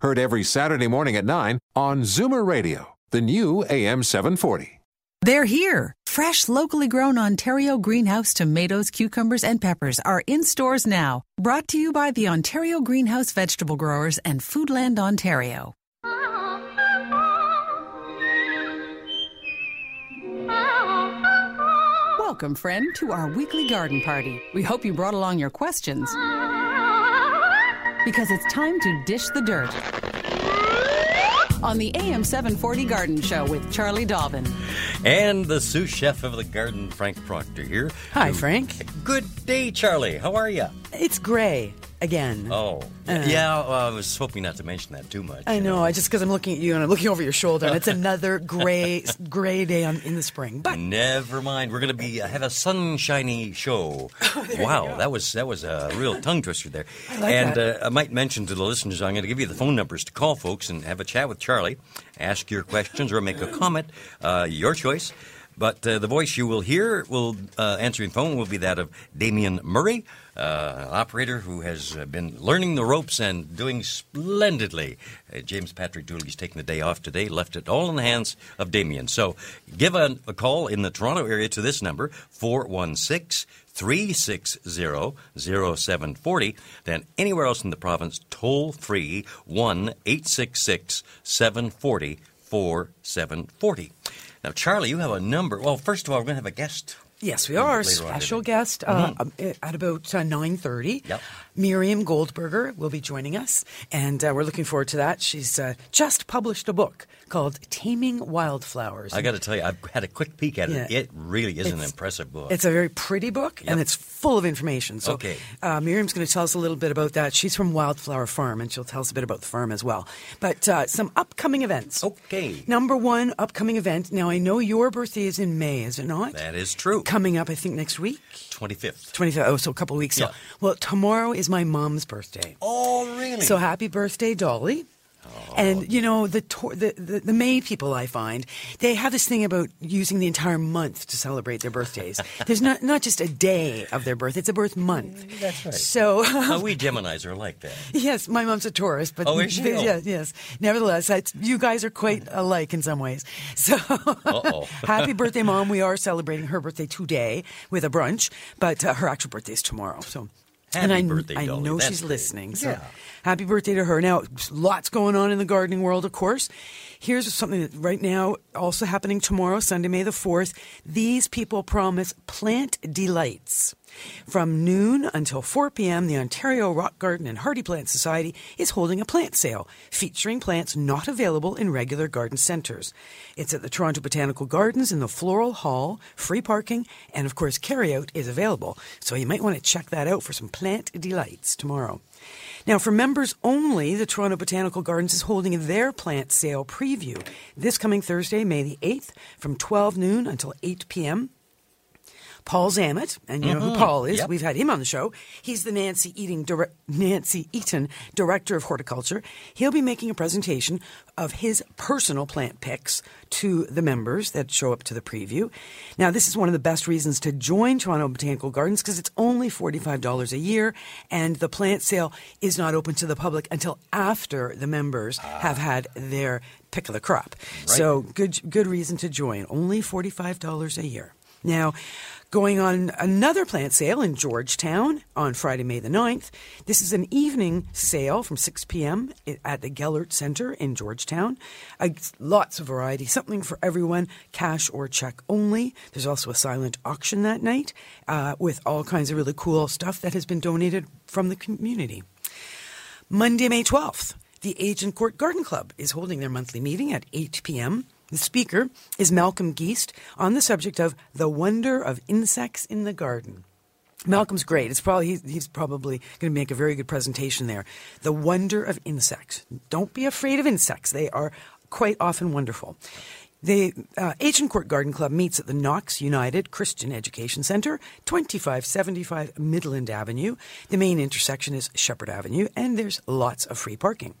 heard every Saturday morning at 9 on Zoomer Radio, the new AM 740. They're here. Fresh, locally grown Ontario greenhouse tomatoes, cucumbers, and peppers are in stores now. Brought to you by the Ontario Greenhouse Vegetable Growers and Foodland Ontario. Welcome, friend, to our weekly garden party. We hope you brought along your questions because it's time to dish the dirt on the AM 740 Garden Show with Charlie Dobbin. And the sous chef of the garden, Frank Proctor, here. Hi, Frank. Good day, Charlie. How are you? It's gray again. Oh, Uh. yeah. Well, I was hoping not to mention that too much. I know. I just because I'm looking at you and I'm looking over your shoulder, and it's another gray, gray day on, in the spring. But Never mind. We're going to be uh, have a sunshiny show. wow, that was that was a real tongue twister there. I like and that. Uh, I might mention to the listeners, I'm going to give you the phone numbers to call folks and have a chat with Charlie, ask your questions or make a comment, uh, your choice. But uh, the voice you will hear will uh, answering phone will be that of Damian Murray, uh, operator who has uh, been learning the ropes and doing splendidly. Uh, James Patrick Dooley's taking the day off today, left it all in the hands of Damien. So give a, a call in the Toronto area to this number, 416 360 0740. Then anywhere else in the province, toll free 1 866 740 4740. Now, Charlie, you have a number. Well, first of all, we're going to have a guest. Yes, we are a Later on special guest uh, um, at about uh, nine thirty. Yep. Miriam Goldberger will be joining us, and uh, we're looking forward to that. She's uh, just published a book called "Taming Wildflowers." I got to tell you, I've had a quick peek at it. Yeah. It really is an impressive book. It's a very pretty book, and it's full of information. So, Okay. uh, Miriam's going to tell us a little bit about that. She's from Wildflower Farm, and she'll tell us a bit about the farm as well. But uh, some upcoming events. Okay. Number one upcoming event. Now, I know your birthday is in May, is it not? that is true. Coming up, I think next week. 25th. 25th. Oh, so a couple weeks. Yeah. So, well, tomorrow is my mom's birthday. Oh, really? So happy birthday, Dolly. And you know the, tor- the the the May people I find they have this thing about using the entire month to celebrate their birthdays. There's not not just a day of their birth; it's a birth month. That's right. So Now, we Geminis are like that. yes, my mom's a Taurus, but Oh, is she? Oh. yes, yes. Nevertheless, you guys are quite alike in some ways. So happy birthday, mom! We are celebrating her birthday today with a brunch, but uh, her actual birthday is tomorrow. So. And I, birthday, I Dolly. know That's she's great. listening. So Yeah. happy birthday to her. Now, lots going on in the gardening world, of course. Here's something that right now also happening tomorrow, Sunday, May the 4th. These people promise plant delights. From noon until 4 p.m., the Ontario Rock Garden and Hardy Plant Society is holding a plant sale featuring plants not available in regular garden centres. It's at the Toronto Botanical Gardens in the Floral Hall, free parking, and of course, carryout is available. So you might want to check that out for some plant delights tomorrow. Now, for members only, the Toronto Botanical Gardens is holding their plant sale preview this coming Thursday, May the 8th, from 12 noon until 8 p.m. Paul Zammit, and you know who mm-hmm. Paul is. Yep. We've had him on the show. He's the Nancy Eating dire- Nancy Eaton Director of Horticulture. He'll be making a presentation of his personal plant picks to the members that show up to the preview. Now, this is one of the best reasons to join Toronto Botanical Gardens because it's only $45 a year, and the plant sale is not open to the public until after the members ah. have had their pick of the crop. So, good good reason to join. Only $45 a year. Now, going on another plant sale in Georgetown on Friday, May the 9th. This is an evening sale from 6 p.m. at the Gellert Center in Georgetown. Uh, lots of variety, something for everyone, cash or check only. There's also a silent auction that night uh, with all kinds of really cool stuff that has been donated from the community. Monday, May 12th, the Agincourt Garden Club is holding their monthly meeting at 8 p.m. The speaker is Malcolm Geist on the subject of the wonder of insects in the garden. Malcolm's great. It's probably he's, probably going to make a very good presentation there. The wonder of insects. Don't be afraid of insects. They are quite often wonderful. The uh, Agincourt Garden Club meets at the Knox United Christian Education Center, 2575 Midland Avenue. The main intersection is Sheppard Avenue, and there's lots of free parking.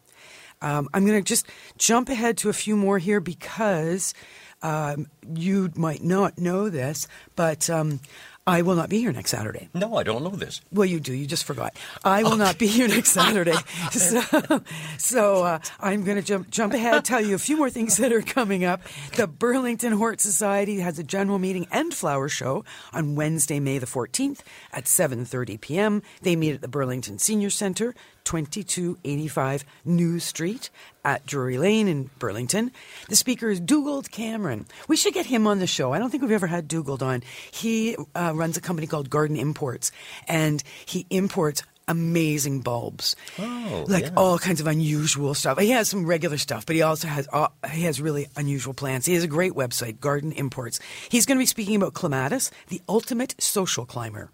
Um, I'm going to just jump ahead to a few more here because um, you might not know this, but um, I will not be here next Saturday. No, I don't know this. Well, you do. You just forgot. I will not be here next Saturday. So, so uh, I'm going to jump jump ahead, tell you a few more things that are coming up. The Burlington Hort Society has a general meeting and flower show on Wednesday, May the 14th at 7:30 p.m. They meet at the Burlington Senior Center, 2285 New Street at Drury Lane in Burlington. The speaker is Dugald Cameron. We should get him on the show. I don't think we've ever had Dugald on. He uh, runs a company called Garden Imports, and he imports amazing bulbs. Oh, like yeah. all kinds of unusual stuff. He has some regular stuff, but he also has uh, he has really unusual plants. He has a great website, Garden Imports. He's going to be speaking about clematis, the ultimate social climber.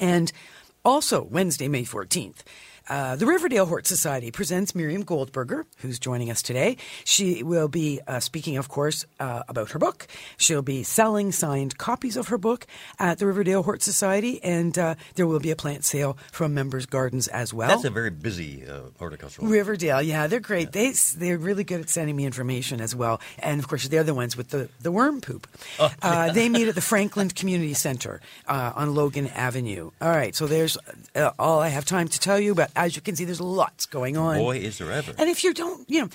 And also, Wednesday, May 14th, uh, the Riverdale Hort Society presents Miriam Goldberger, who's joining us today. She will be uh, speaking, of course, uh, about her book. She'll be selling signed copies of her book at the Riverdale Hort Society, and uh, there will be a plant sale from members' gardens as well. That's a very busy uh, horticultural. Riverdale, yeah, they're great. They they're really good at sending me information as well, and of course they're the ones with the, the worm poop. uh, they meet at the Frankland Community Center uh, on Logan Avenue. All right, so there's uh, all I have time to tell you, but as you can see, there's lots going on. Boy, is there ever. And if you don't, you know,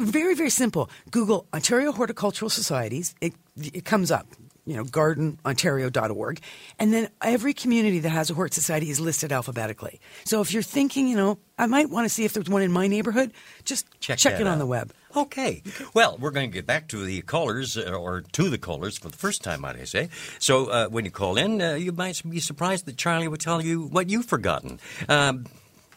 very, very simple. Google Ontario Horticultural Societies. It, it comes up, you know, gardenontario.org. And then every community that has a hort society is listed alphabetically. So if you're thinking, you know, I might want to see if there's one in my neighborhood, just Check check it on the web. Okay. Well, we're going to get back to the callers, uh, or to the callers for the first time, might I say. So uh, when you call in, uh, you might be surprised that Charlie would tell you what you've forgotten. Um,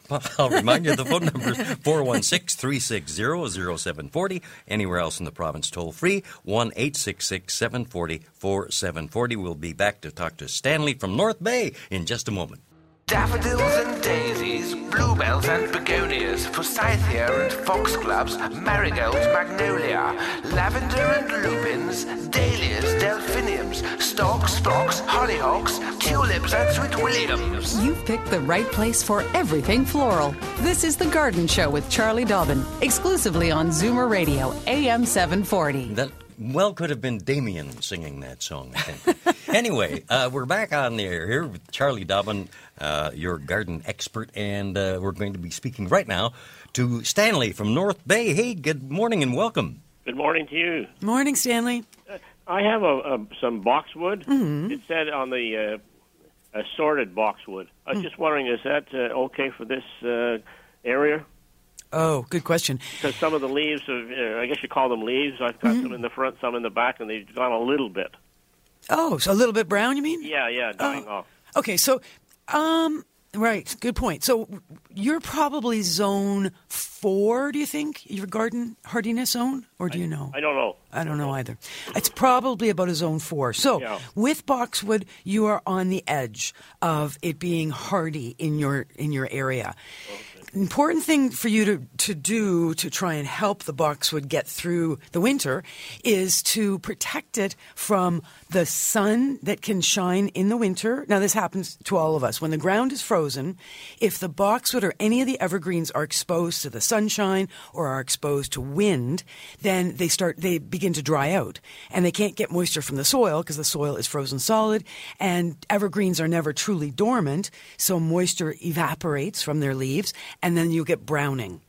I'll remind you the phone number is 416 360 0740. Anywhere else in the province, toll free 1 866 740 4740. We'll be back to talk to Stanley from North Bay in just a moment. Daffodils and daisies, bluebells and begonias, forsythia and foxgloves, marigolds, magnolia, lavender and lupins, dahlias, delphiniums, stocks, phlox, hollyhocks, tulips and sweet williams. You've picked the right place for everything floral. This is The Garden Show with Charlie Dobbin, exclusively on Zoomer Radio, AM 740. That well could have been Damien singing that song, I think. anyway, uh, we're back on the air here with Charlie Dobbin, uh, your garden expert, and uh, we're going to be speaking right now to Stanley from North Bay. Hey, good morning and welcome. Good morning to you. Morning, Stanley. I have a, a some boxwood. It said on the uh, assorted boxwood. I was just wondering, is that uh, okay for this uh, area? Oh, good question. Because some of the leaves, of, uh, I guess you call them leaves. I've got some in the front, some in the back, and they've gone a little bit. Oh, so a little bit brown, you mean? Yeah, yeah, dying off. Okay, so, um, right, good point. So you're probably zone four, do you think? Your garden hardiness zone? Or do you know? I don't know. I don't know either. It's probably about a zone four. So Yeah. with boxwood, you are on the edge of it being hardy in your in your area. Important thing for you to, to do to try and help the boxwood get through the winter is to protect it from the sun that can shine in the winter. Now, this happens to all of us. When the ground is frozen, if the boxwood or any of the evergreens are exposed to the sunshine or are exposed to wind, then they start, they begin to dry out and they can't get moisture from the soil because the soil is frozen solid and evergreens are never truly dormant. So moisture evaporates from their leaves and then you get browning.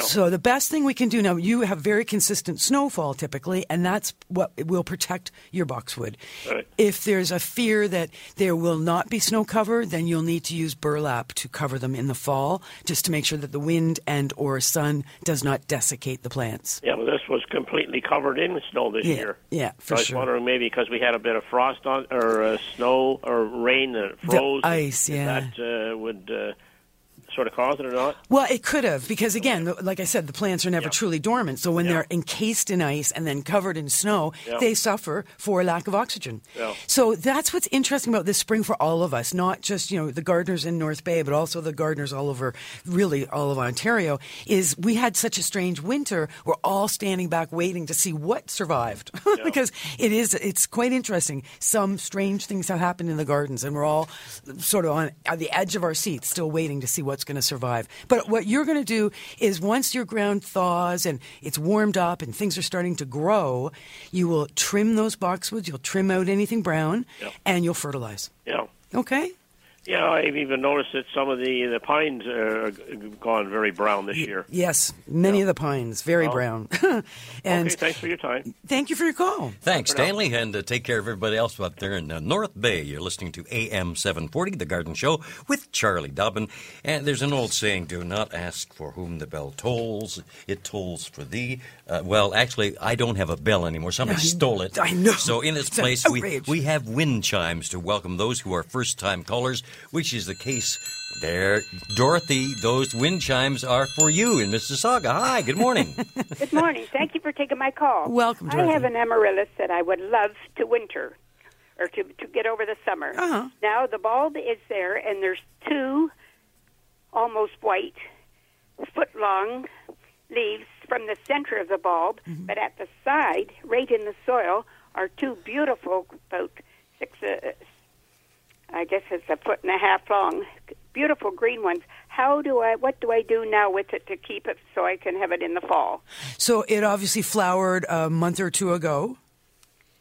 So the best thing we can do now, you have very consistent snowfall typically, and that's what will protect your boxwood. Right. If there's a fear that there will not be snow cover, then you'll need to use burlap to cover them in the fall, just to make sure that the wind and or sun does not desiccate the plants. Yeah, but this was completely covered in snow this Yeah, year. yeah, so for I was sure. wondering maybe because we had a bit of frost on, or uh, snow, or rain that froze. ice, if yeah. That uh, would uh, sort of caused it or not? Well, it could have because again, like I said, the plants are never Yeah. truly dormant. So when Yeah. they're encased in ice and then covered in snow, Yeah. they suffer for lack of oxygen. So that's what's interesting about this spring for all of us, not just you know the gardeners in North Bay, but also the gardeners all over, really all of Ontario. Is we had such a strange winter. We're all standing back waiting to see what survived because it is it's quite interesting. Some strange things have happened in the gardens, and we're all sort of on at the edge of our seats, still waiting to see what's going to survive. But what you're going to do is once your ground thaws and it's warmed up and things are starting to grow, you will trim those boxwoods. You'll trim out anything brown, Yeah. and you'll fertilize. Yeah. Okay. Yeah, I've even noticed that some of the, the pines are gone very brown this year. Yes, many of the pines very Oh. brown. and okay, thanks for your time. thank you for your call. Thanks, Stanley, and uh, take care of everybody else out there in uh, North Bay. You're listening to AM 740, The Garden Show, with Charlie Dobbin. And there's an old saying, do not ask for whom the bell tolls, it tolls for thee. Uh, well, actually, I don't have a bell anymore. Somebody stole it. I know. So in its It's place, we, we have wind chimes to welcome those who are first-time callers, which is the case there. Dorothy, those wind chimes are for you in Mississauga. Hi, good morning. Good morning. Thank you for taking my call. Welcome, I have an amaryllis that I would love to winter or to to get over the summer. Uh-huh. Now the bulb is there, and there's two almost white, foot long leaves from the center of the bulb, Mm-hmm. but at the side, right in the soil, are two beautiful, about six, uh, I guess it's a foot and a half long, beautiful green ones. How do I? What do I do now with it to keep it so I can have it in the fall? So it obviously flowered a month or two ago,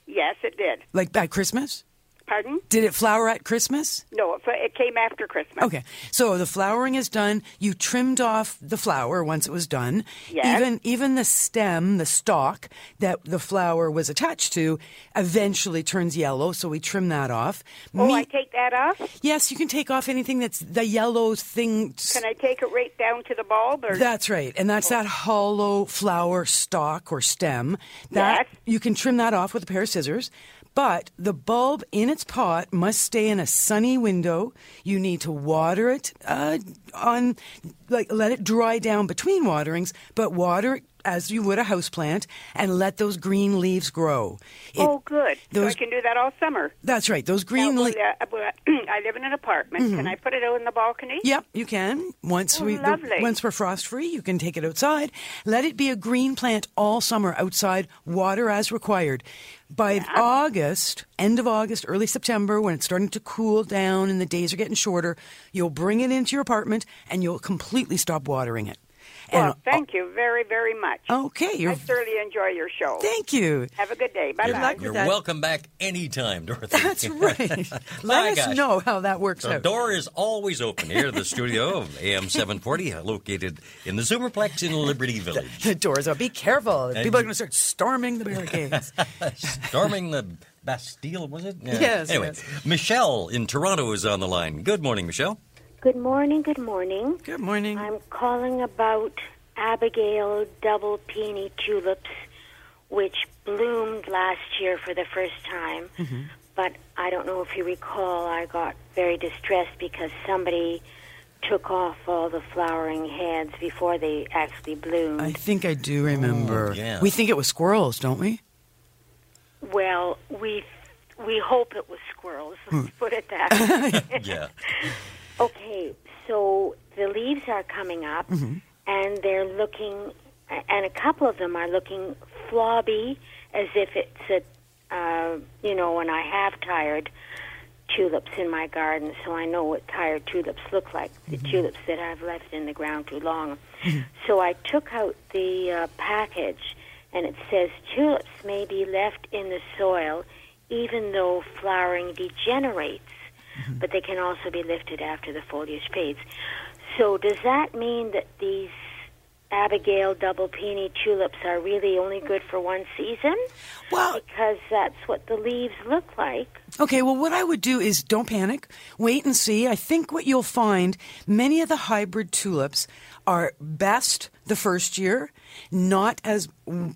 Yes, it did. like at Christmas. Pardon? Did it flower at Christmas? No, it, it came after Christmas. Okay, so the flowering is done. You trimmed off the flower once it was done. Yes. Even even the stem, the stalk that the flower was attached to, eventually turns yellow. So we trim that off. Oh, Me- I take that off? yes, you can take off anything that's the yellow thing. Can I take it right down to the bulb? Or That's right, and that's that hollow flower stalk or stem. That Yes. you can trim that off with a pair of scissors. But the bulb in its pot must stay in a sunny window. You need to water it uh, on, like, let it dry down between waterings, but water it as you would a houseplant and let those green leaves grow. It- oh, good. so I can do that all summer. That's right. Those green leaves. I live in an apartment. Mm-hmm. Can I put it out in the balcony? Yep, you can. Once Oh, we the- lovely. once we're frost free, you can take it outside. Let it be a green plant all summer outside, water as required. By August, end of August, early September, when it's starting to cool down and the days are getting shorter, you'll bring it into your apartment and you'll completely stop watering it. Well, And- oh thank you very, very much. okay, you're I thoroughly enjoy your show. thank you. Have a good day. Bye You're, bye. you're welcome back anytime, Dorothy. That's right. Let us gosh. know how that works The out. door is always open here at the studio of AM 740, located in the Zoomerplex in Liberty Village. The doors are. Be careful. People are going to start storming the barricades. Storming the Bastille, was it? Yeah. Yes, Anyway, yes. Michelle in Toronto is on the line. Good morning, Michelle. Good morning, good morning. Good morning. I'm calling about Abigail double peony tulips, which bloomed last year for the first time. Mm-hmm. But I don't know if you recall, I got very distressed because somebody took off all the flowering heads before they actually bloomed. I think I do remember. Oh, yeah. We think it was squirrels, don't we? Well, we we hope it was squirrels. Let's hmm. put it that way. Yeah. Okay, so the leaves are coming up, and they're looking, and a couple of them are looking flobby, as if it's a, uh, you know, when I have tired tulips in my garden, so I know what tired tulips look like, the tulips that I've left in the ground too long. So I took out the uh, package, and it says tulips may be left in the soil even though flowering degenerates Mm-hmm. but they can also be lifted after the foliage fades. So does that mean that these Abigail double peony tulips are really only good for one season? Well, Because that's what the leaves look like. okay, well, what I would do is don't panic, wait and see. I think what you'll find many of the hybrid tulips are best the first year, not as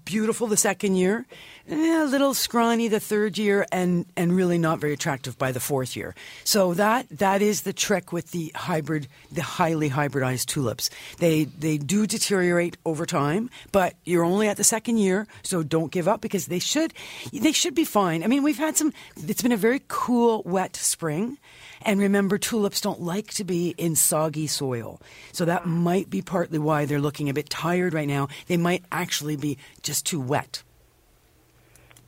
beautiful the second year, eh, a little scrawny the third year, and, and really not very attractive by the fourth year. So that that is the trick with the hybrid, the highly hybridized tulips. They they do deteriorate over time, but you're only at the second year, so don't give up because they should they should be fine. I mean, we've had some. It's been a very cool, wet spring. And remember, tulips don't like to be in soggy soil. So that might be partly why they're looking a bit tired right now. They might actually be just too wet.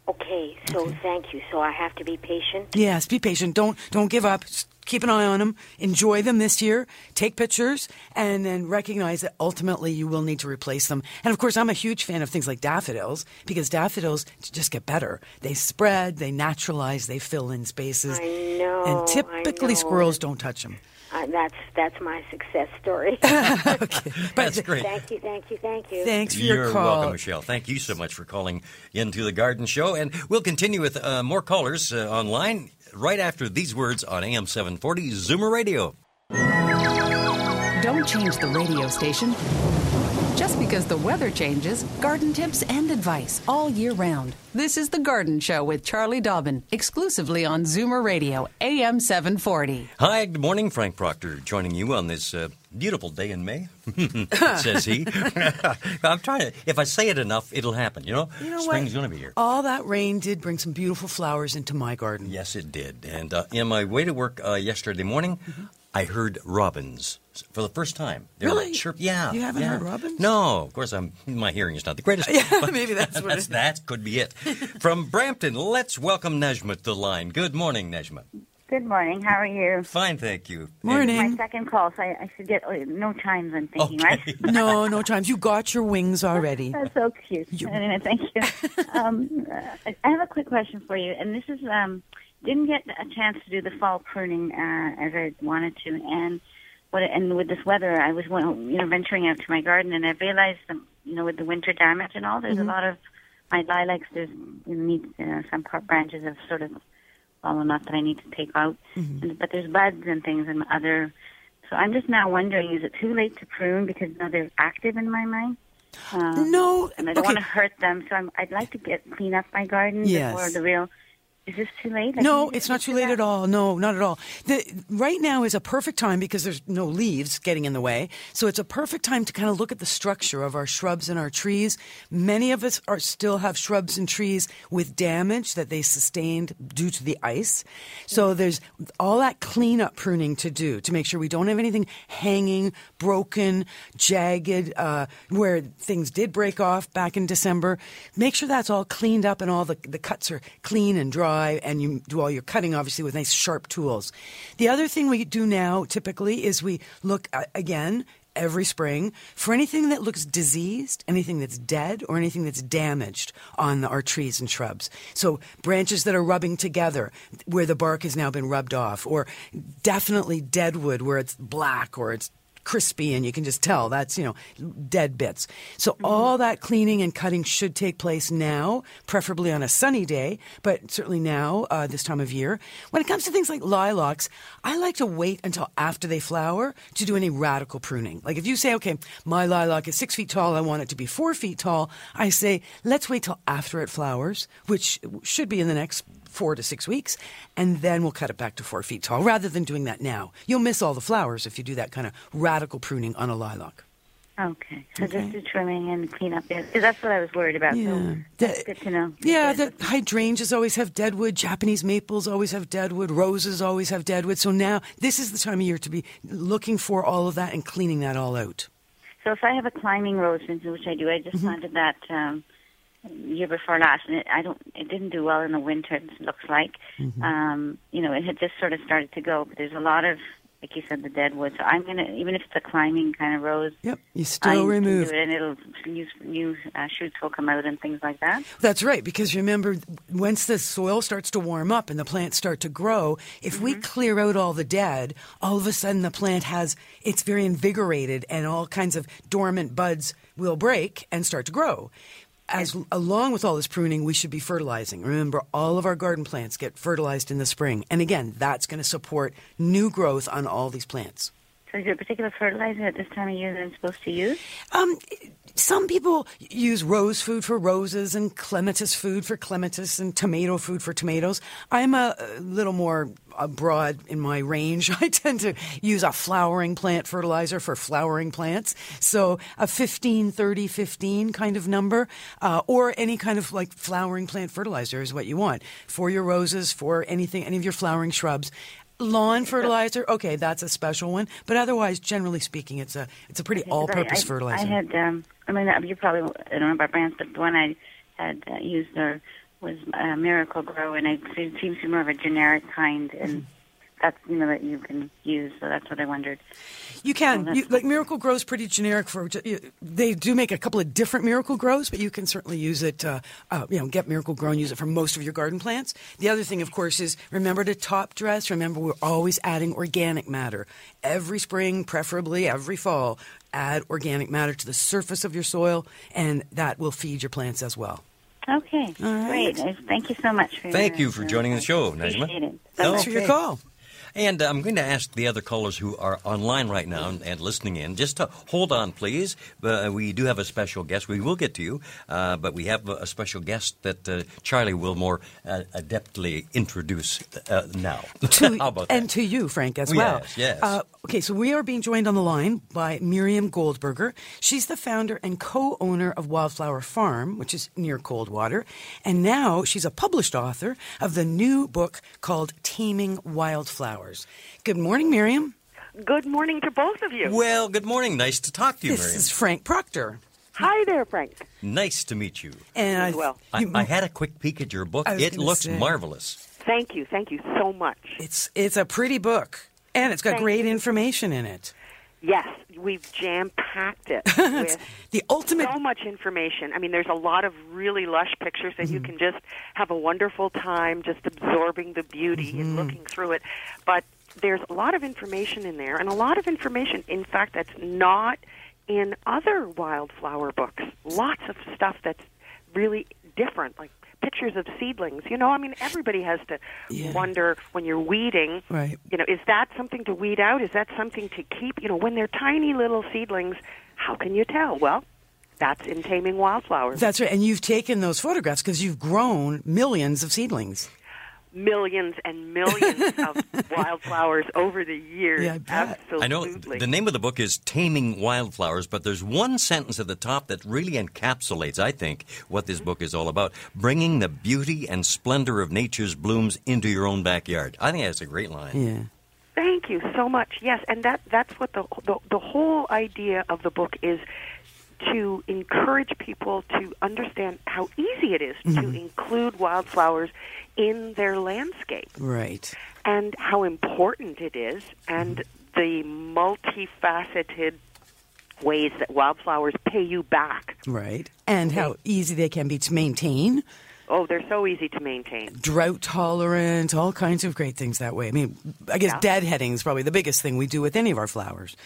Okay, so thank you. So I have to be patient. Yes, be patient. Don't don't give up. Keep an eye on them. Enjoy them this year. Take pictures, and then recognize that ultimately you will need to replace them. And of course, I'm a huge fan of things like daffodils because daffodils just get better. They spread, they naturalize, they fill in spaces. I know. and typically know. squirrels don't touch them. Uh, that's that's my success story. okay, but That's great. thank you, thank you, thank you. thanks for You're your call. welcome, Michelle. Thank you so much for calling into the Garden Show. And we'll continue with uh, more callers uh, online right after these words on AM 740 Zoomer Radio. Don't change the radio station. Just because the weather changes, garden tips and advice all year round. This is The Garden Show with Charlie Dobbin, exclusively on Zoomer Radio, AM 740. Hi, good morning. Frank Proctor joining you on this uh, beautiful day in May, says he. I'm trying to, if I say it enough, it'll happen, you know? You know Spring's going to be here. All that rain did bring some beautiful flowers into my garden. Yes, it did. And uh, in my way to work uh, yesterday morning, I heard robins for the first time. They were Really? chirp- yeah. You haven't yeah. heard robins? No, of course. I'm. My hearing is not the greatest. Yeah, but maybe that's what that's, it- that could be it. From Brampton, let's welcome Nejma to the line. Good morning, Nejma. Good morning. How are you? Fine, thank you. Morning. My second call, so I, I should get oh, no chimes. I'm thinking, Okay. right? no, no times. You got your wings already. That's so cute. Anyway, thank you. um, uh, I have a quick question for you, and this is um, didn't get a chance to do the fall pruning uh, as I wanted to, and what and with this weather, I was you know venturing out to my garden, and I realized um, you know with the winter damage and all, there's Mm-hmm. a lot of my lilacs. There's you know, need, uh, some part branches have sort of fallen off that I need to take out, Mm-hmm. and, but there's buds and things and other. So I'm just now wondering, is it too late to prune because now they're active in my mind? Um, No, and I don't okay. want to hurt them, so I'm, I'd like to get clean up my garden Yes. before the real. Is this too late? Like, No, it's not too late that? at all. No, not at all. The, right now is a perfect time because there's no leaves getting in the way. So it's a perfect time to kind of look at the structure of our shrubs and our trees. Many of us are still have shrubs and trees with damage that they sustained due to the ice. So there's all that cleanup pruning to do to make sure we don't have anything hanging, broken, jagged, uh, where things did break off back in December. Make sure that's all cleaned up and all the, the cuts are clean and dry, and you do all your cutting, obviously, with nice sharp tools. The other thing we do now, typically, is we look uh, again every spring for anything that looks diseased, anything that's dead, or anything that's damaged on our trees and shrubs. So branches that are rubbing together where the bark has now been rubbed off, or definitely dead wood where it's black or it's crispy and you can just tell that's you know dead bits. So all that cleaning and cutting should take place now preferably on a sunny day but certainly now uh, this time of year. When it comes to things like lilacs i like to wait until after they flower to do any radical pruning. Like if you say okay my lilac is six feet tall i want it to be four feet tall i say let's wait till after it flowers which should be in the next four to six weeks, and then we'll cut it back to four feet tall rather than doing that now. You'll miss all the flowers if you do that kind of radical pruning on a lilac. Okay, so just do trimming and clean up there. 'Cause that's what I was worried about. Yeah. So good to know. Yeah, the hydrangeas always have deadwood. Japanese maples always have deadwood. Roses always have deadwood. So now this is the time of year to be looking for all of that and cleaning that all out. So if I have a climbing rose, which I do, I Mm-hmm. just planted that um, year before last, and it, I don't, it didn't do well in the winter. It looks like, Mm-hmm. um, you know, it had just sort of started to go, but there's a lot of, like you said, the dead wood. So I'm gonna, even if it's a climbing kind of rose, Yep, you still can remove. it, and it'll new new uh, shoots will come out and things like that. That's right, because remember, once the soil starts to warm up and the plants start to grow, if we clear out all the dead, all of a sudden the plant has, it's very invigorated and all kinds of dormant buds will break and start to grow. As along with all this pruning, we should be fertilizing. Remember, all of our garden plants get fertilized in the spring, and again, that's going to support new growth on all these plants. So is there a particular fertilizer at this time of year that I'm supposed to use? Um, some people use rose food for roses and clematis food for clematis and tomato food for tomatoes. I'm a, little more broad in my range. I tend to use a flowering plant fertilizer for flowering plants. So a 15, 30, 15 kind of number, uh, or any kind of like flowering plant fertilizer is what you want for your roses, for anything, any of your flowering shrubs. Lawn fertilizer, okay, that's a special one. But otherwise, generally speaking, it's a it's a pretty Okay, all-purpose I, fertilizer. I had, um, I mean, you probably don't know about brands, but the one I had uh, used there was uh, Miracle-Gro, and it seems to be more of a generic kind, and that's you know that you can use. So that's what I wondered. You can. that's You, like Miracle-Gro's pretty generic for. They do make a couple of different Miracle-Gros, but you can certainly use it. Uh, uh, you know, get Miracle-Gro and use it for most of your garden plants. The other thing, of course, is remember to top dress. Remember, we're always adding organic matter every spring, preferably every fall. Add organic matter to the surface of your soil, and that will feed your plants as well. Okay, All right. great. Thank you so much for Thank your, you for uh, joining the show, Najma. Appreciate it. Thanks for your call. And uh, I'm going to ask the other callers who are online right now and, and listening in just to hold on, please. Uh, we do have a special guest. We will get to you, uh, but we have a, a special guest that uh, Charlie will more uh, adeptly introduce uh, now. to, How about that? and to you, Frank, as Yes, well. yes. Uh, okay, so we are being joined on the line by Miriam Goldberger. She's the founder and co-owner of Wildflower Farm, which is near Coldwater, and now she's a published author of the new book called Taming Wildflowers. Good morning, Miriam. Good morning to both of you. well, good morning. Nice to talk to you, This Miriam. is Frank Proctor. Hi there, Frank. Nice to meet you. And I, Well. I, you- I had a quick peek at your book. It looks say. marvelous. Thank you. Thank you so much. it's it's a pretty book, and it's got Thank great you. information in it. Yes, we've jam packed it with The ultimate so much information. I mean, there's a lot of really lush pictures that you mm-hmm. can just have a wonderful time just absorbing the beauty and mm-hmm. looking through it. But there's a lot of information in there, and a lot of information, in fact, that's not in other wildflower books. Lots of stuff that's really different, like pictures of seedlings. You know, I mean, everybody has to Yeah. wonder when you're weeding. Right. You know, is that something to weed out? Is that something to keep? You know, when they're tiny little seedlings, how can you tell? Well, that's in taming wildflowers. That's right, and you've taken those photographs because you've grown millions of seedlings. Millions and millions of wildflowers over the years. Yeah, I bet. Absolutely. I know the name of the book is Taming Wildflowers, but there's one sentence at the top that really encapsulates, I think, what this book is all about bringing the beauty and splendor of nature's blooms into your own backyard. I think that's a great line. Yeah. Thank you so much. Yes, and that that's what the the, the whole idea of the book is to encourage people to understand how easy it is to mm-hmm. include wildflowers in their landscape Right. and how important it is and mm-hmm. the multifaceted ways that wildflowers pay you back. Right. And how easy they can be to maintain, Oh, they're so easy to maintain. drought tolerant, all kinds of great things that way. I mean, I guess Yeah. deadheading is probably the biggest thing we do with any of our flowers.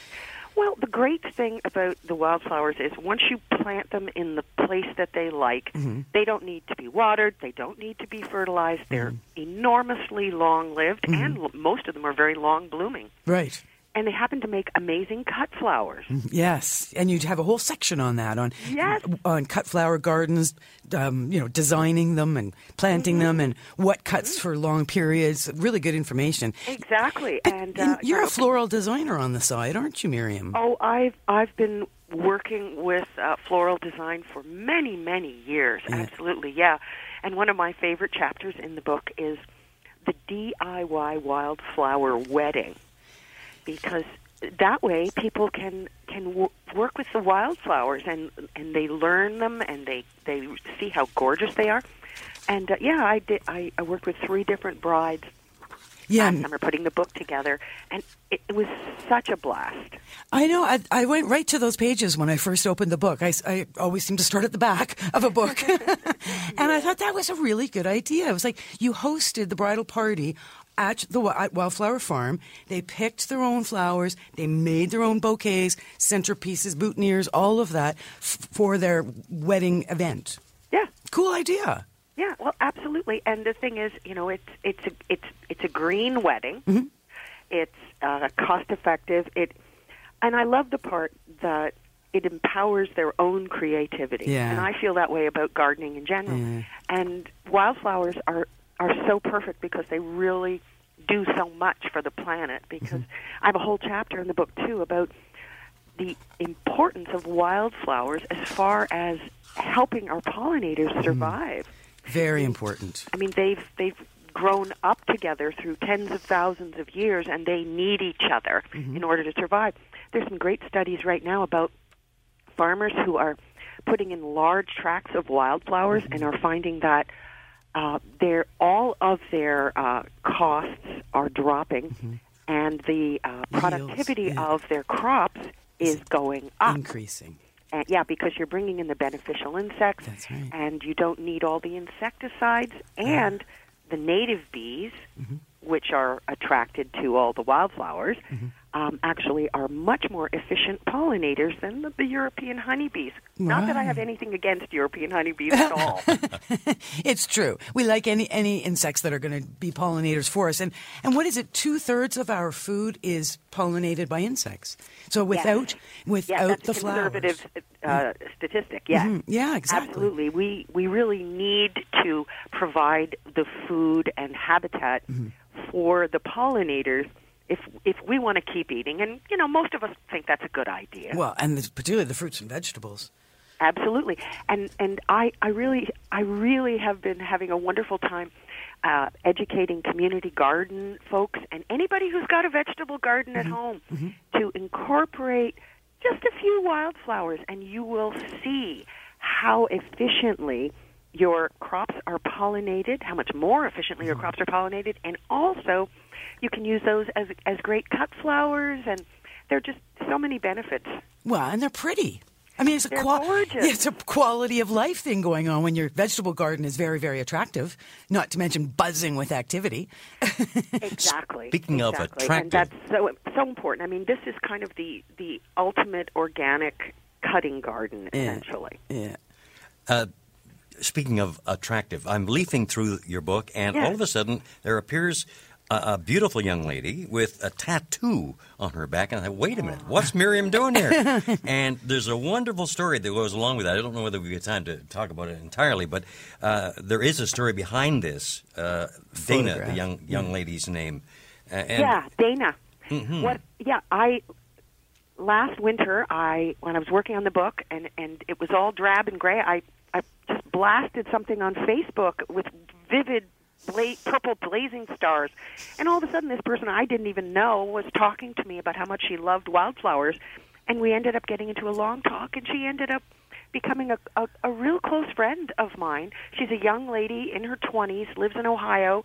Well, the great thing about the wildflowers is once you plant them in the place that they like, mm-hmm. they don't need to be watered, they don't need to be fertilized. They're mm-hmm. enormously long lived, mm-hmm. and l- most of them are very long blooming. Right. And they happen to make amazing cut flowers. Yes, and you'd have a whole section on that on Yes. on cut flower gardens, um, you know, designing them and planting them, and what cuts for long periods. Really good information. Exactly. But and and uh, you're a floral designer on the side, aren't you, Miriam? Oh, I've I've been working with uh, floral design for many many years. Yeah. Absolutely, yeah. And one of my favorite chapters in the book is the DIY wildflower wedding, because that way people can can w- work with the wildflowers and and they learn them and they they see how gorgeous they are. And uh, yeah, I did. I, I worked with three different brides yeah, last summer putting the book together, and it, it was such a blast. I know. I, I went right to those pages when I first opened the book. I, I always seem to start at the back of a book. and I thought that was a really good idea. It was like you hosted the bridal party at the at Wildflower Farm. They picked their own flowers. They made their own bouquets, centerpieces, boutonnieres, all of that f- for their wedding event. Yeah. Cool idea. Yeah, well, absolutely. And the thing is, you know, it's it's a it's it's a green wedding. Mm-hmm. It's uh, cost effective. It and I love the part that it empowers their own creativity. Yeah. And I feel that way about gardening in general. Yeah. And wildflowers are are so perfect because they really do so much for the planet because mm-hmm. I have a whole chapter in the book too about the importance of wildflowers as far as helping our pollinators mm-hmm. survive. Very important. I mean, they've they've grown up together through tens of thousands of years, and they need each other mm-hmm. in order to survive. There's some great studies right now about farmers who are putting in large tracts of wildflowers and are finding that uh, their all of their uh, costs are dropping, and the uh, productivity yeah. of their crops is going up. Increasing. And, yeah, because you're bringing in the beneficial insects, right. and you don't need all the insecticides, and the native bees, Mm-hmm. which are attracted to all the wildflowers, Mm-hmm. Um, actually are much more efficient pollinators than the, the European honeybees. Not that I have anything against European honeybees at all. It's true. We like any any insects that are going to be pollinators for us. And and what is it? Two thirds of our food is pollinated by insects. So without without yeah, that's the a conservative flowers, uh, statistic. Yes, Mhm. Yeah, exactly. Absolutely, we we really need to provide the food and habitat Mm-hmm. for the pollinators if if we want to keep eating. And you know, most of us think that's a good idea. well, and the, particularly the fruits and vegetables. Absolutely, and and I I really I really have been having a wonderful time. Uh, educating community garden folks and anybody who's got a vegetable garden at mm-hmm. home mm-hmm. to incorporate just a few wildflowers, and you will see how efficiently your crops are pollinated, how much more efficiently your mm-hmm. crops are pollinated, and also you can use those as as great cut flowers, and there are just so many benefits. Well, and they're pretty. I mean, it's a They're qual- gorgeous. yeah, it's a quality of life thing going on when your vegetable garden is very, very attractive. Not to mention buzzing with activity. Exactly. Speaking of attractive- and that's so so important. I mean, this is kind of the the ultimate organic cutting garden, Yeah. essentially. Yeah. Uh, speaking of attractive, I'm leafing through your book, and Yes. all of a sudden there appears a, a beautiful young lady with a tattoo on her back. And I thought, wait a minute, what's Miriam doing here? and there's a wonderful story that goes along with that. I don't know whether we get time to talk about it entirely, but uh, there is a story behind this. Uh, Dana, the Photograph. young young lady's name. Uh, and yeah, Dana. Mhm. What? Yeah, I last winter I when I was working on the book and and it was all drab and gray. I I just blasted something on Facebook with vivid bla- purple blazing stars, and all of a sudden this person I didn't even know was talking to me about how much she loved wildflowers, and we ended up getting into a long talk, and she ended up becoming a, a, a real close friend of mine. She's a young lady in her 20s, lives in Ohio,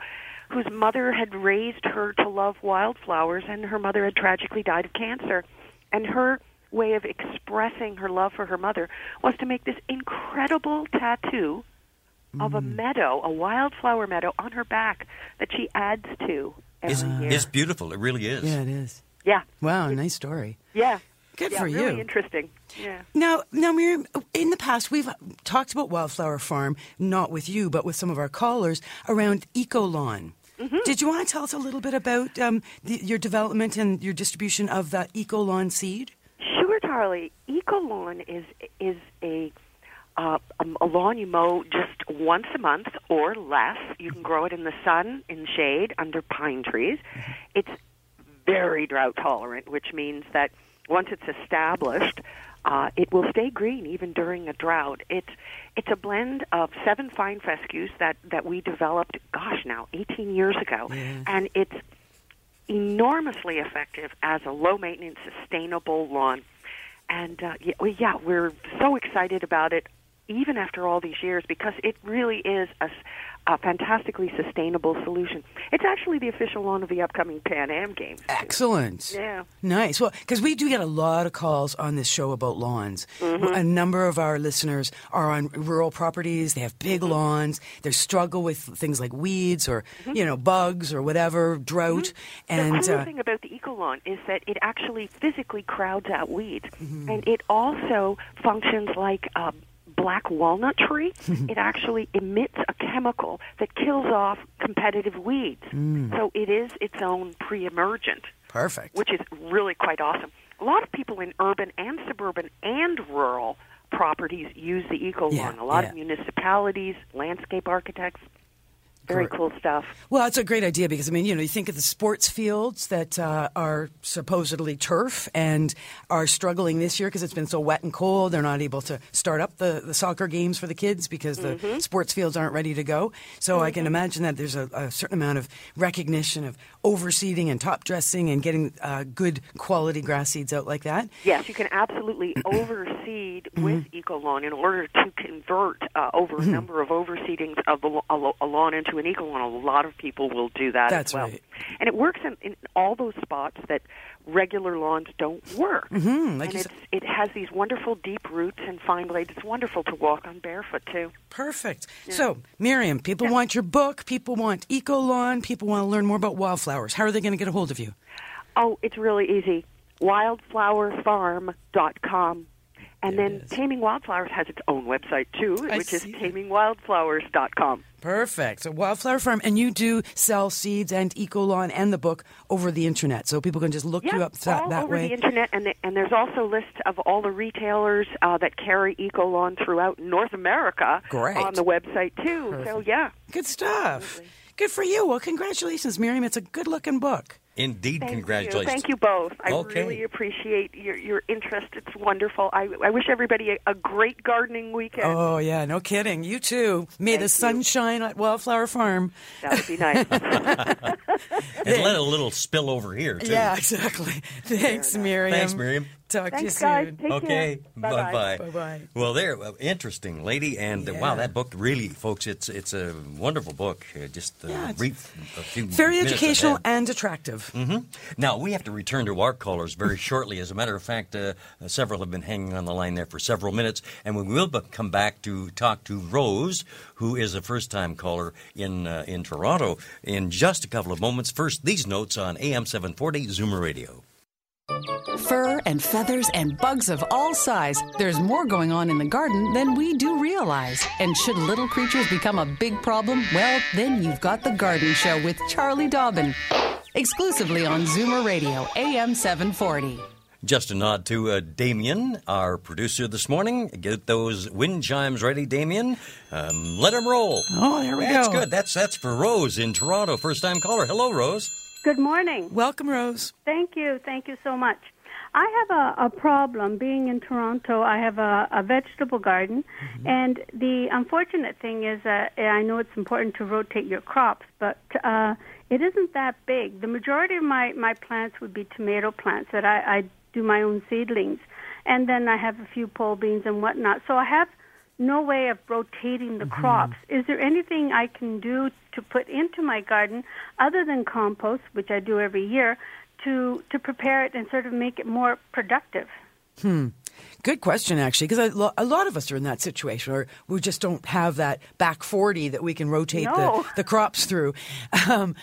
whose mother had raised her to love wildflowers, and her mother had tragically died of cancer. And her way of expressing her love for her mother was to make this incredible tattoo of a meadow, a wildflower meadow, on her back that she adds to it's, every year. it's beautiful. It really is. Yeah, it is. yeah, Wow, nice story. yeah. Good yeah, for really you. Really interesting. Yeah. Now, now, Miriam, in the past, we've talked about Wildflower Farm, not with you, but with some of our callers, around Ecolawn. Mm-hmm. Did you want to tell us a little bit about um, the, your development and your distribution of that Ecolawn seed? Sure, Charlie. Ecolawn is is a uh, a lawn you mow just once a month or less. You can grow it in the sun, in shade, under pine trees. It's very drought tolerant, which means that once it's established, uh, it will stay green even during a drought. It's it's a blend of seven fine fescues that that we developed. Gosh, now 18 years ago, and it's enormously effective as a low maintenance, sustainable lawn. And uh, yeah, we're so excited about it, even after all these years, because it really is a fantastically sustainable solution. It's actually the official lawn of the upcoming Pan Am Games. Excellent. Yeah. Nice. Well, because we do get a lot of calls on this show about lawns. Mm-hmm. A number of our listeners are on rural properties. They have big Mm-hmm. lawns. They struggle with things like weeds or, you know, bugs or whatever, drought. And Mm-hmm. the cool uh, thing about the Ecolawn is that it actually physically crowds out weeds, Mm-hmm. and it also functions like a black walnut tree. It actually emits a chemical that kills off competitive weeds. Mm. So it is its own pre-emergent, perfect. which is really quite awesome. a lot of people in urban and suburban and rural properties use the eco Yeah, lawn. A lot yeah. of municipalities, landscape architects, very Correct. cool stuff. Well, it's a great idea because I mean, you know, you think of the sports fields that uh, are supposedly turf and are struggling this year because it's been so wet and cold. They're not able to start up the, the soccer games for the kids because the Mm-hmm. sports fields aren't ready to go. So I can imagine that there's a, a certain amount of recognition of overseeding and top dressing and getting uh, good quality grass seeds out like that. Yes, you can absolutely overseed with Ecolawn in order to convert uh, over a number of overseedings of the, a, a lawn into an eco lawn. A lot of people will do that That's as well, right. and it works in, in all those spots that regular lawns don't work. Mm-hmm, like and it's, it has these wonderful deep roots and fine blades. It's wonderful to walk on barefoot too. Perfect. So, Miriam, people want your book, people want Ecolawn, people want to learn more about wildflowers. How are they going to get a hold of you? Oh, it's really easy. Wildflowerfarm.com. And There then. Taming Wildflowers has its own website too, I which is tamingwildflowers.com. Perfect. So, Wildflower Farm, and you do sell seeds and Ecolawn and the book over the internet, so people can just look Yeah, you up that, all that over way. the internet, and the, and there's also lists of all the retailers uh, that carry EcoLawn throughout North America Great. on the website too. So yeah, Good stuff. Good for you. Well, congratulations, Miriam. It's a good looking book. Indeed, thank congratulations. you, thank you both. I Okay. really appreciate your your interest. It's wonderful. I, I wish everybody a, a great gardening weekend. Oh, yeah, no kidding. You too. May the Thank sun you. shine at Wildflower Farm. That would be nice. and let a little spill over here, too. Yeah, exactly. Thanks, Miriam. Thanks, Miriam. Talk Thanks, to you guys. soon. Take okay, care. bye Bye-bye. bye. Bye-bye. Well, there, uh, interesting lady, and uh, wow, that book really, folks, it's it's a wonderful book. Uh, just uh, Yeah, it's read a few Very educational ahead. and attractive. Now we have to return to our callers very shortly. As a matter of fact, uh, uh, several have been hanging on the line there for several minutes, and we will come back to talk to Rose, who is a first-time caller in uh, in Toronto, in just a couple of moments. First, these notes on AM 740 Zoomer Radio. Fur and feathers and bugs of all size. There's more going on in the garden than we do realize. And should little creatures become a big problem, well, then you've got The Garden Show with Charlie Dobbin. Exclusively on Zoomer Radio, AM 740. Just a nod to uh, Damien, our producer this morning. Get those wind chimes ready, Damien. Um, let them roll. Oh, there we That's go. That's good. That's that's for Rose in Toronto, first-time caller. Hello, Rose. Good morning. Welcome, Rose. Thank you. Thank you so much. I have a, a problem being in Toronto. I have a, a vegetable garden, and the unfortunate thing is that I know it's important to rotate your crops, but uh, it isn't that big. The majority of my, my plants would be tomato plants that I, I do my own seedlings, and then I have a few pole beans and whatnot. So I have no way of rotating the crops. Is there anything I can do to put into my garden other than compost, which I do every year, to to prepare it and sort of make it more productive? Hmm. Good question, actually, because lo- a lot of us are in that situation, or we just don't have that back 40 that we can rotate No. the, the crops through. Um,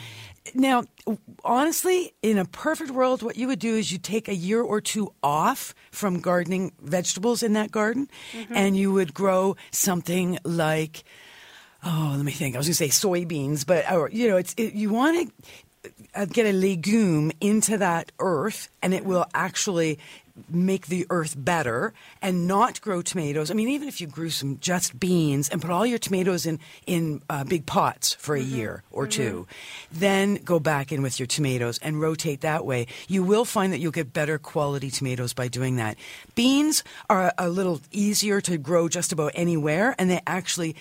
now, honestly, in a perfect world, what you would do is you take a year or two off from gardening vegetables in that garden, and you would grow something like, oh, let me think. I was going to say soybeans, but or, you know, it's it, you want to uh, get a legume into that earth, and it will actually make the earth better and not grow tomatoes. I mean, even if you grew some just beans and put all your tomatoes in in uh, big pots for a year or 2 then go back in with your tomatoes and rotate that way. You will find that you'll get better quality tomatoes by doing that. Beans are a little easier to grow just about anywhere, and they actually,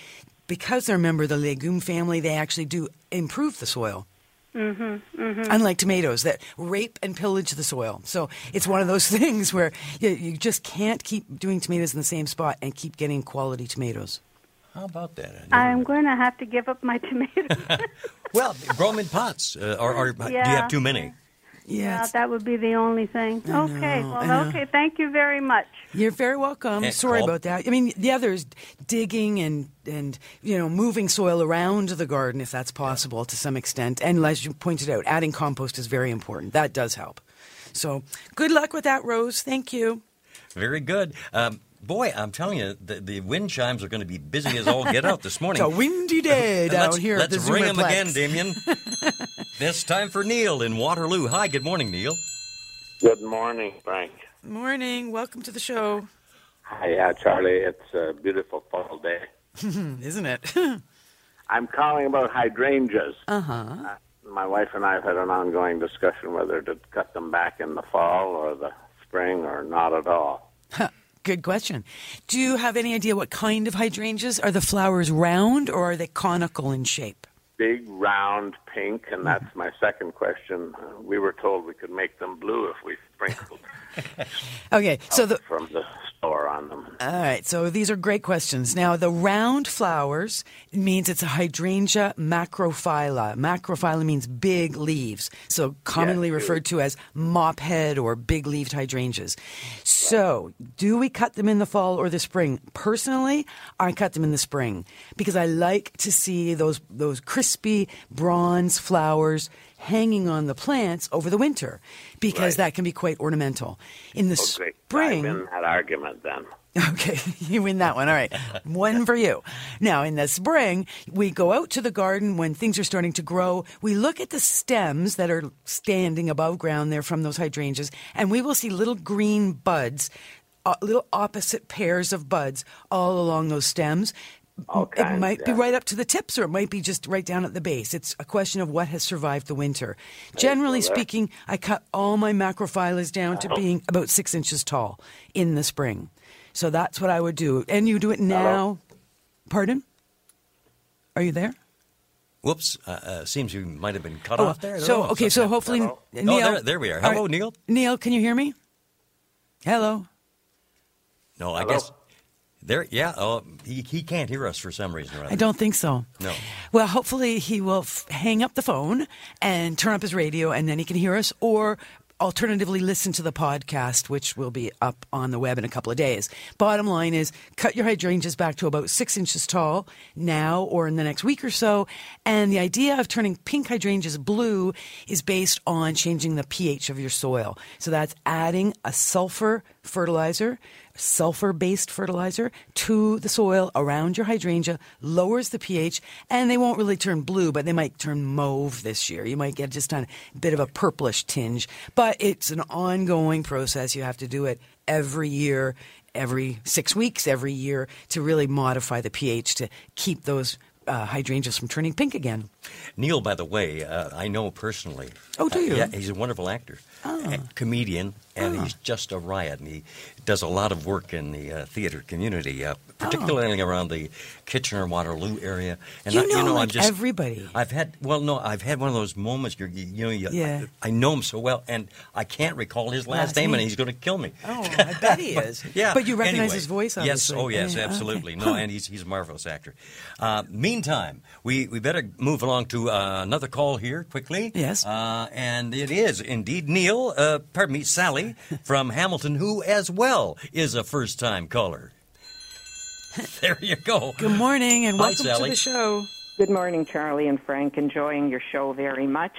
because they're a member of the legume family, they actually do improve the soil. Unlike tomatoes that rape and pillage the soil. So it's one of those things where you, you just can't keep doing tomatoes in the same spot and keep getting quality tomatoes. How about that? I'm going to have to give up my tomatoes. Well, grow them in pots, uh, or, or do you have too many? Yeah, yeah, that would be the only thing. okay, know, well, okay. Thank you very much. you're very welcome. Sorry call- about that. I mean, the other is digging and and you know moving soil around the garden if that's possible to some extent. And as you pointed out, adding compost is very important. That does help. So good luck with that, Rose. Thank you. Very good. Um, boy, I'm telling you, the, the wind chimes are going to be busy as all get out this morning. It's a windy day down let's, here Let's the ring them again, Damien. this time for Neil in Waterloo. Hi, good morning, Neil. Good morning, Frank. Morning. Welcome to the show. Hi, yeah, Charlie. It's a beautiful fall day. Isn't it? I'm calling about hydrangeas. uh-huh. Uh, my wife and I have had an ongoing discussion whether to cut them back in the fall or the spring or not at all. Good question. Do you have any idea what kind of hydrangeas? Are the flowers round or are they conical in shape? Big, round, pink, and that's my second question. Uh, we were told we could make them blue if we sprinkled Okay, so the from the store on them. All right, so these are great questions. Now, the round flowers means it's a hydrangea macrophylla. Macrophylla means big leaves, so commonly referred to as mop head or big leaved hydrangeas. So, do we cut them in the fall or the spring? Personally, I cut them in the spring because I like to see those those crispy bronze flowers hanging on the plants over the winter because that can be quite ornamental. In the great. spring, I'm in that argument then. Okay, you win that one. All right. One for you. Now, in the spring, we go out to the garden when things are starting to grow. We look at the stems that are standing above ground there from those hydrangeas, and we will see little green buds, uh, little opposite pairs of buds all along those stems. it kinds, might be right up to the tips, or it might be just right down at the base. It's a question of what has survived the winter. Generally speaking, I cut all my macrophyllas down to being about six inches tall in the spring. So that's what I would do. And you do it now. Pardon? Are you there? Whoops. Uh, uh, seems you might have been cut Oh, off there. So, Oh, okay, so something- hopefully, Oh, Neil. there, there we are. Hello, right. Neil. Neil, can you hear me? Hello. No, I Hello? guess. There, yeah. Oh, he, he can't hear us for some reason or. I don't think so. No. Well, hopefully he will f- hang up the phone and turn up his radio, and then he can hear us, or alternatively listen to the podcast, which will be up on the web in a couple of days. Bottom line is, cut your hydrangeas back to about six inches tall now or in the next week or so. And the idea of turning pink hydrangeas blue is based on changing the pH of your soil. So that's adding a sulfur fertilizer sulfur based fertilizer to the soil around your hydrangea, lowers the pH, and they won't really turn blue, but they might turn mauve this year. You might get just a bit of a purplish tinge, but it's an ongoing process. You have to do it every year, every six weeks, every year to really modify the pH to keep those uh, hydrangeas from turning pink again. Neil, by the way, uh, I know personally. Oh, do Uh, you? yeah, he's a wonderful actor, a comedian, and he's just a riot. And he does a lot of work in the uh, theater community, uh, particularly around the Kitchener Waterloo area. And You I, know, you know, I'm just everybody. I've had well, no, I've had one of those moments. You're, you, you know, you, Yeah. I, I know him so well, and I can't recall his last, Last name, and he's going to kill me. Oh, I bet he is. Yeah, But you recognize anyway. his voice, Yes, obviously. oh yes, Yeah, okay. absolutely. No, and he's he's a marvelous actor. Uh, meantime, we, we better move along to uh, another call here quickly. Yes. uh, and it is indeed Neil. Uh, pardon me, Sally from Hamilton, who as well is a first time caller. there you go. Good morning and Hi, welcome to the show. Good morning, Charlie and Frank. Enjoying your show very much.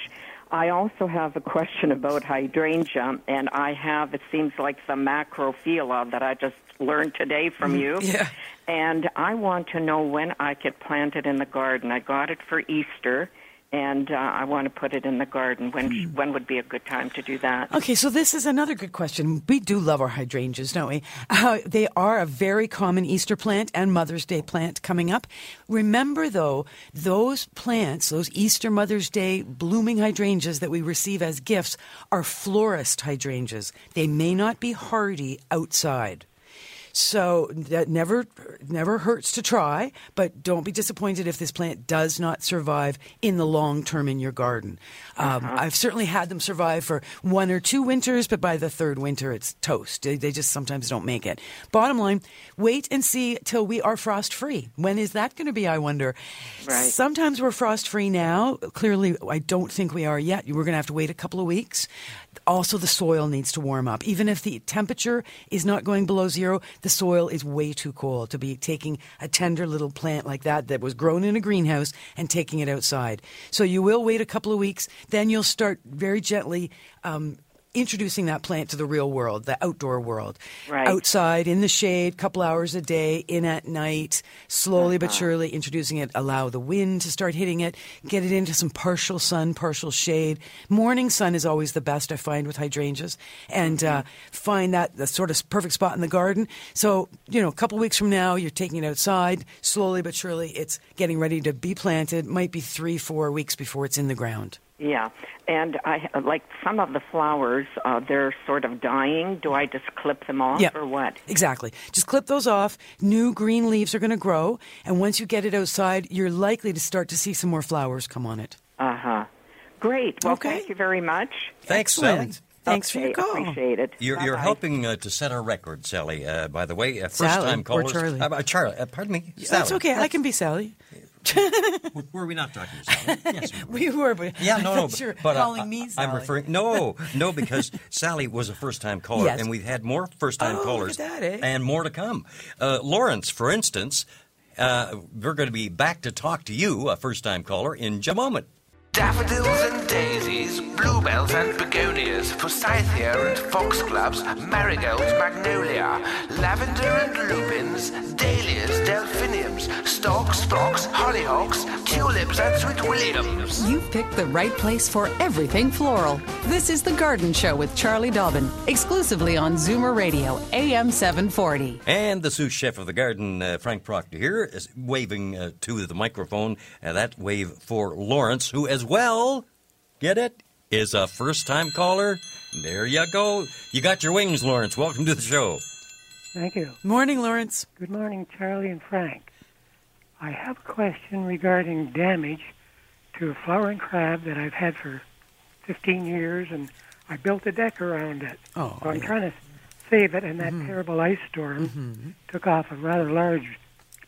I also have a question about hydrangea, and I have, it seems like the macrophylla that I just learned today from mm-hmm. you. Yeah. And I want to know when I could plant it in the garden. I got it for Easter, and uh, I want to put it in the garden. When when would be a good time to do that? Okay, so this is another good question. We do love our hydrangeas, don't we? Uh, they are a very common Easter plant and Mother's Day plant coming up. Remember, though, those plants, those Easter Mother's Day blooming hydrangeas that we receive as gifts, are florist hydrangeas. They may not be hardy outside. So that never never hurts to try, but don't be disappointed if this plant does not survive in the long term in your garden. Um, I've certainly had them survive for one or two winters, but by the third winter, it's toast. They, they just sometimes don't make it. Bottom line, wait and see till we are frost free. When is that going to be? I wonder. Right. Sometimes we're frost free now. Clearly, I don't think we are yet. We're going to have to wait a couple of weeks. Also, the soil needs to warm up. Even if the temperature is not going below zero, the soil is way too cold to be taking a tender little plant like that that was grown in a greenhouse and taking it outside. So you will wait a couple of weeks. Then you'll start very gently um, introducing that plant to the real world, the outdoor world. Right. Outside, in the shade, couple hours a day, in at night, slowly but Uh-huh. surely introducing it, allow the wind to start hitting it, get it into some partial sun, partial shade. Morning sun is always the best, I find, with hydrangeas. And uh, find that the sort of perfect spot in the garden. So, you know, a couple weeks from now, you're taking it outside, slowly but surely, it's getting ready to be planted. Might be three, four weeks before it's in the ground. Yeah, and I like some of the flowers. Uh, they're sort of dying. Do I just clip them off Yeah. or what? Exactly. Just clip those off. New green leaves are going to grow. And once you get it outside, you're likely to start to see some more flowers come on it. Uh huh. Great. Well, Okay. thank you very much. Thanks, Excellent. Sally. Thanks for your Okay, call. Appreciate it. You're, you're helping uh, to set our record, Sally. Uh, by the way, uh, first Sally time or. Charlie? Uh, uh, Charlie. Uh, pardon me. That's Sally. okay. I can be Sally. Were- Were we not talking to Sally? Yes, we We were, but Yeah, no, no. thought you were but uh, calling I- me I'm referring. No, no, because Sally was a first-time caller, Yes. and we've had more first-time Oh, look callers, at that, eh? and more to come. Uh, Lawrence, for instance, uh, we're going to be back to talk to you, a first-time caller, in just a moment. Daffodils and daisies, bluebells and begonias, forsythia and foxgloves, marigolds, magnolia, lavender and lupins, dahlias, delphiniums, stocks, phlox, hollyhocks, tulips and sweet williams. You've picked the right place for everything floral. This is The Garden Show with Charlie Dobbin, exclusively on Zoomer Radio, AM 740. And the sous chef of the garden, uh, Frank Proctor, here is waving uh, to the microphone. Uh, that wave for Lawrence, who as well, get it, is a first time caller. There you go. You got your wings, Lawrence. Welcome to the show. Thank you. Morning, Lawrence. Good morning, Charlie and Frank. I have a question regarding damage to a flowering crab that I've had for 15 years, and I built a deck around it. Oh, so I'm yeah. trying to save it, and that Mhm. terrible ice storm took off a rather large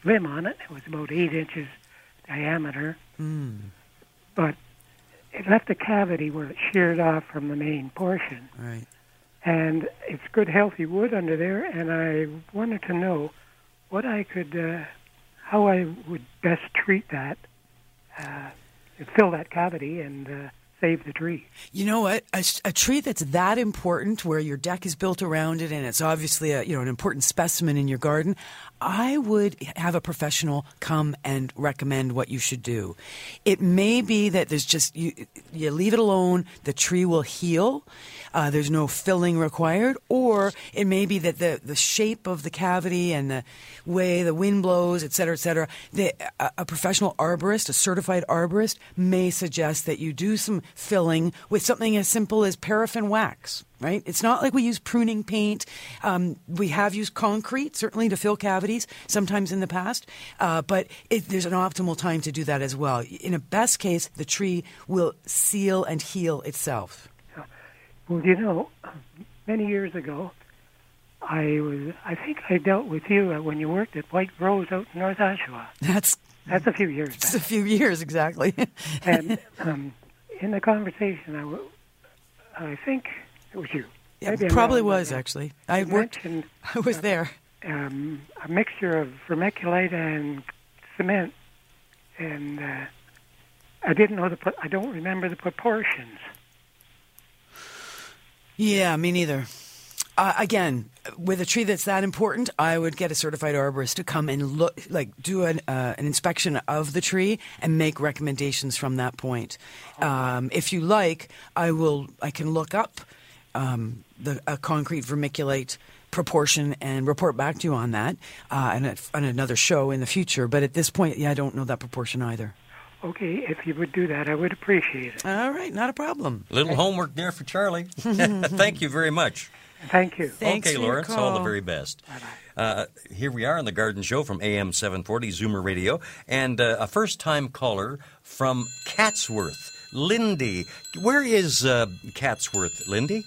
limb on it. It was about eight inches diameter, Mm. but it left a cavity where it sheared off from the main portion. Right. and it's good healthy wood under there and i wanted to know what i could uh, how i would best treat that uh, fill that cavity and uh, save the tree You know what? A, a tree that's that important, where your deck is built around it, and it's obviously a you know an important specimen in your garden. I would have a professional come and recommend what you should do. It may be that there's just you you leave it alone, the tree will heal. Uh, there's no filling required, or it may be that the the shape of the cavity and the way the wind blows, et cetera, et cetera. The, a, a professional arborist, a certified arborist, may suggest that you do some filling with something as simple as paraffin wax. Right? It's not like we use pruning paint. Um, we have used concrete, certainly, to fill cavities, sometimes in the past, uh, but it, there's an optimal time to do that as well. In a best case, the tree will seal and heal itself. well you know many years ago i was i think i dealt with you when you worked at white rose out in north oshawa That's that's a few years It's a few years, exactly. and um, in the conversation i, w- I think it was you Yeah, Maybe probably was uh, actually. I you worked. mentioned, I was there. um, a mixture of vermiculite and cement, and uh, I didn't know the. I don't remember the proportions. Yeah, me neither. Uh, again, with a tree that's that important, I would get a certified arborist to come and look, like, do an, uh, an inspection of the tree and make recommendations from that point. Um, if you like, I will. I can look up um, the a concrete vermiculite proportion and report back to you on that uh, and at, on another show in the future. But at this point, yeah, I don't know that proportion either. Okay, if you would do that, I would appreciate it. All right, not a problem. Little homework there for Charlie. Thank you very much. Thank you. Thanks okay, for Lawrence, all the very best. Uh, here we are on the Garden Show from AM 740 Zoomer Radio, and uh, a first time caller from Catsworth, Lindy. Where is uh, Catsworth, Lindy?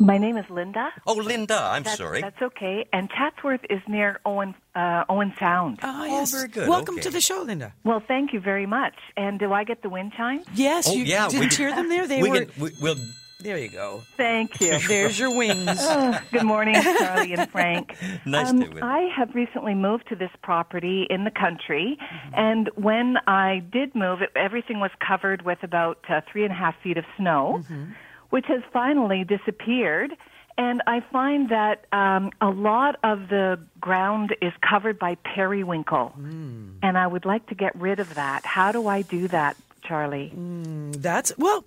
My name is Linda. Oh, Linda, I'm That's- sorry. That's okay. And Chatsworth is near Owen uh, Owen Sound. Oh, yes. very good. Welcome Okay. to the show, Linda. Well, thank you very much. And do I get the wind chimes? Yes, oh, you yeah, we didn't can- hear them there. They we were. Can, we, we'll, There you go. Thank you. There's your wings. Oh, good morning, Charlie and Frank. Nice um, to meet you. I have recently moved to this property in the country, and when I did move, it, everything was covered with about uh, three and a half feet of snow. Which has finally disappeared. And I find that um, a lot of the ground is covered by periwinkle. And I would like to get rid of that. How do I do that, Charlie? That's, well,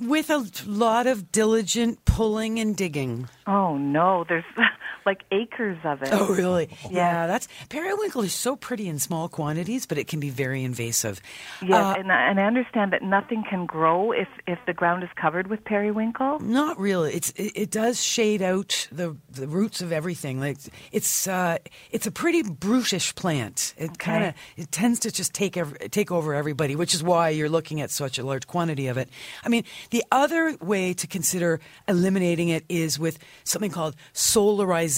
with a lot of diligent pulling and digging. Oh, no. There's like acres of it. Oh, really? Yeah, that's periwinkle is so pretty in small quantities, but it can be very invasive. Yes, Uh, and, I- and I understand that nothing can grow if, if the ground is covered with periwinkle. Not really. It's it, it does shade out the the roots of everything. Like it's uh, it's a pretty brutish plant. It kind of it tends to just take ev- take over everybody, which is why you're looking at such a large quantity of it. I mean, the other way to consider eliminating it is with something called solarization.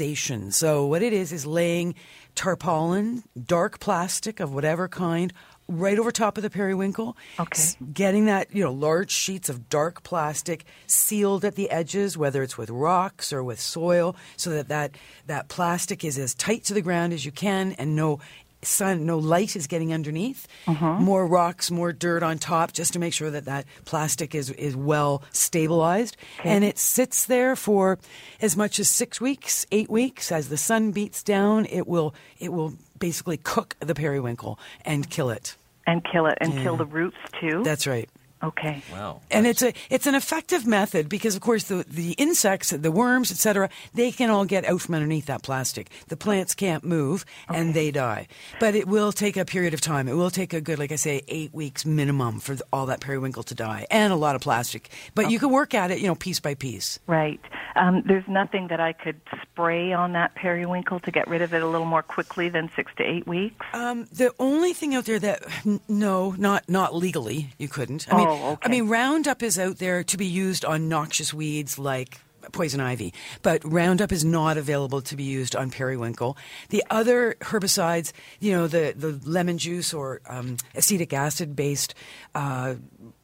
So what it is is laying tarpaulin, dark plastic of whatever kind, right over top of the periwinkle. Okay. Getting that, you know, large sheets of dark plastic sealed at the edges, whether it's with rocks or with soil, so that that, that plastic is as tight to the ground as you can and no sun, no light is getting underneath. Uh-huh. More rocks, more dirt on top, just to make sure that that plastic is, is well stabilized. Okay. And it sits there for as much as six weeks, eight weeks. As the sun beats down, it will, it will basically cook the periwinkle and kill it. And kill it and Yeah. kill the roots too? That's right. Okay. Wow. And it's a it's an effective method because of course the the insects, the worms, etc. They can all get out from underneath that plastic. The plants can't move and they die. But it will take a period of time. It will take a good, like I say, eight weeks minimum for the, all that periwinkle to die and a lot of plastic. But you can work at it, you know, piece by piece. Right. Um, there's nothing that I could spray on that periwinkle to get rid of it a little more quickly than six to eight weeks. Um, the only thing out there that n- no, not not legally, you couldn't. I mean, Oh, okay. I mean, Roundup is out there to be used on noxious weeds like poison ivy, but Roundup is not available to be used on periwinkle. The other herbicides, you know, the the lemon juice or um, acetic acid based uh,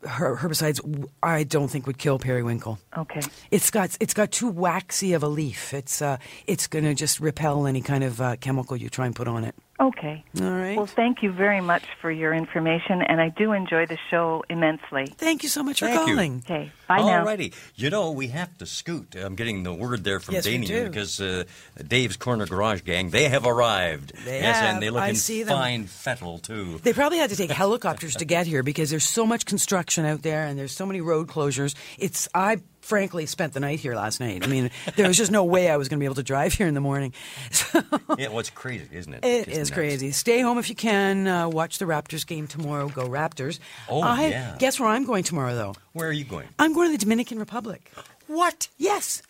her- herbicides, I don't think would kill periwinkle. Okay. It's got it's got too waxy of a leaf. It's uh, it's going to just repel any kind of uh, chemical you try and put on it. Okay. All right. Well, thank you very much for your information, and I do enjoy the show immensely. Thank you so much for Thank you. calling. Okay. Bye now. Alrighty. You know, we have to scoot. I'm getting the word there from Yes, we Damien do. because uh, Dave's Corner Garage Gang, they have arrived. They yes, have. and they look I in see them. fine fettle, too. They probably had to take helicopters to get here because there's so much construction out there and there's so many road closures. It's I frankly spent the night here last night. I mean, there was just no way I was going to be able to drive here in the morning. So yeah, well, it's crazy, isn't it? it Just is nuts. crazy. Stay home if you can. Uh, watch the Raptors game tomorrow. Go Raptors. Oh, I, yeah. Guess where I'm going tomorrow, though? Where are you going? I'm going to the Dominican Republic. What? Yes.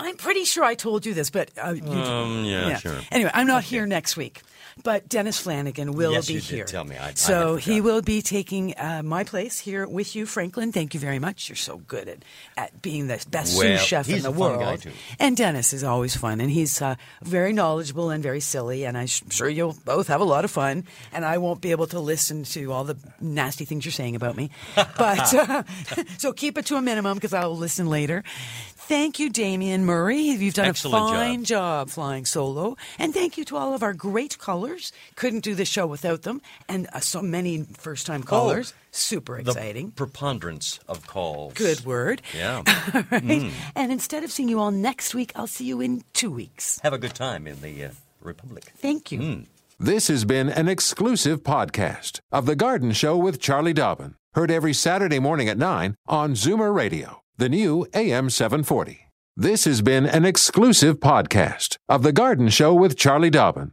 I'm pretty sure I told you this, but uh, Um, yeah, sure. Anyway, I'm not here next week, but Dennis Flanagan will Yes, be you did here. tell me. I- I so he will be taking uh, my place here with you, Franklin. Thank you very much. You're so good at, at being the best Well, sous chef in the a fun world. guy, too. And Dennis is always fun, and he's uh, very knowledgeable and very silly. And I'm sure you'll both have a lot of fun. And I won't be able to listen to all the nasty things you're saying about me, but uh, so keep it to a minimum because I'll listen later. Thank you, Damian Murray. You've done Excellent a job. fine job flying solo. And thank you to all of our great callers. Couldn't do the show without them. And uh, so many first time callers. Super Oh, The exciting. preponderance of calls. Good word. Yeah. All right. Mm. And instead of seeing you all next week, I'll see you in two weeks. Have a good time in the uh, Republic. Thank you. Mm. This has been an exclusive podcast of The Garden Show with Charlie Dobbin. Heard every Saturday morning at 9 on Zoomer Radio, the new AM 740. This has been an exclusive podcast of The Garden Show with Charlie Dobbin.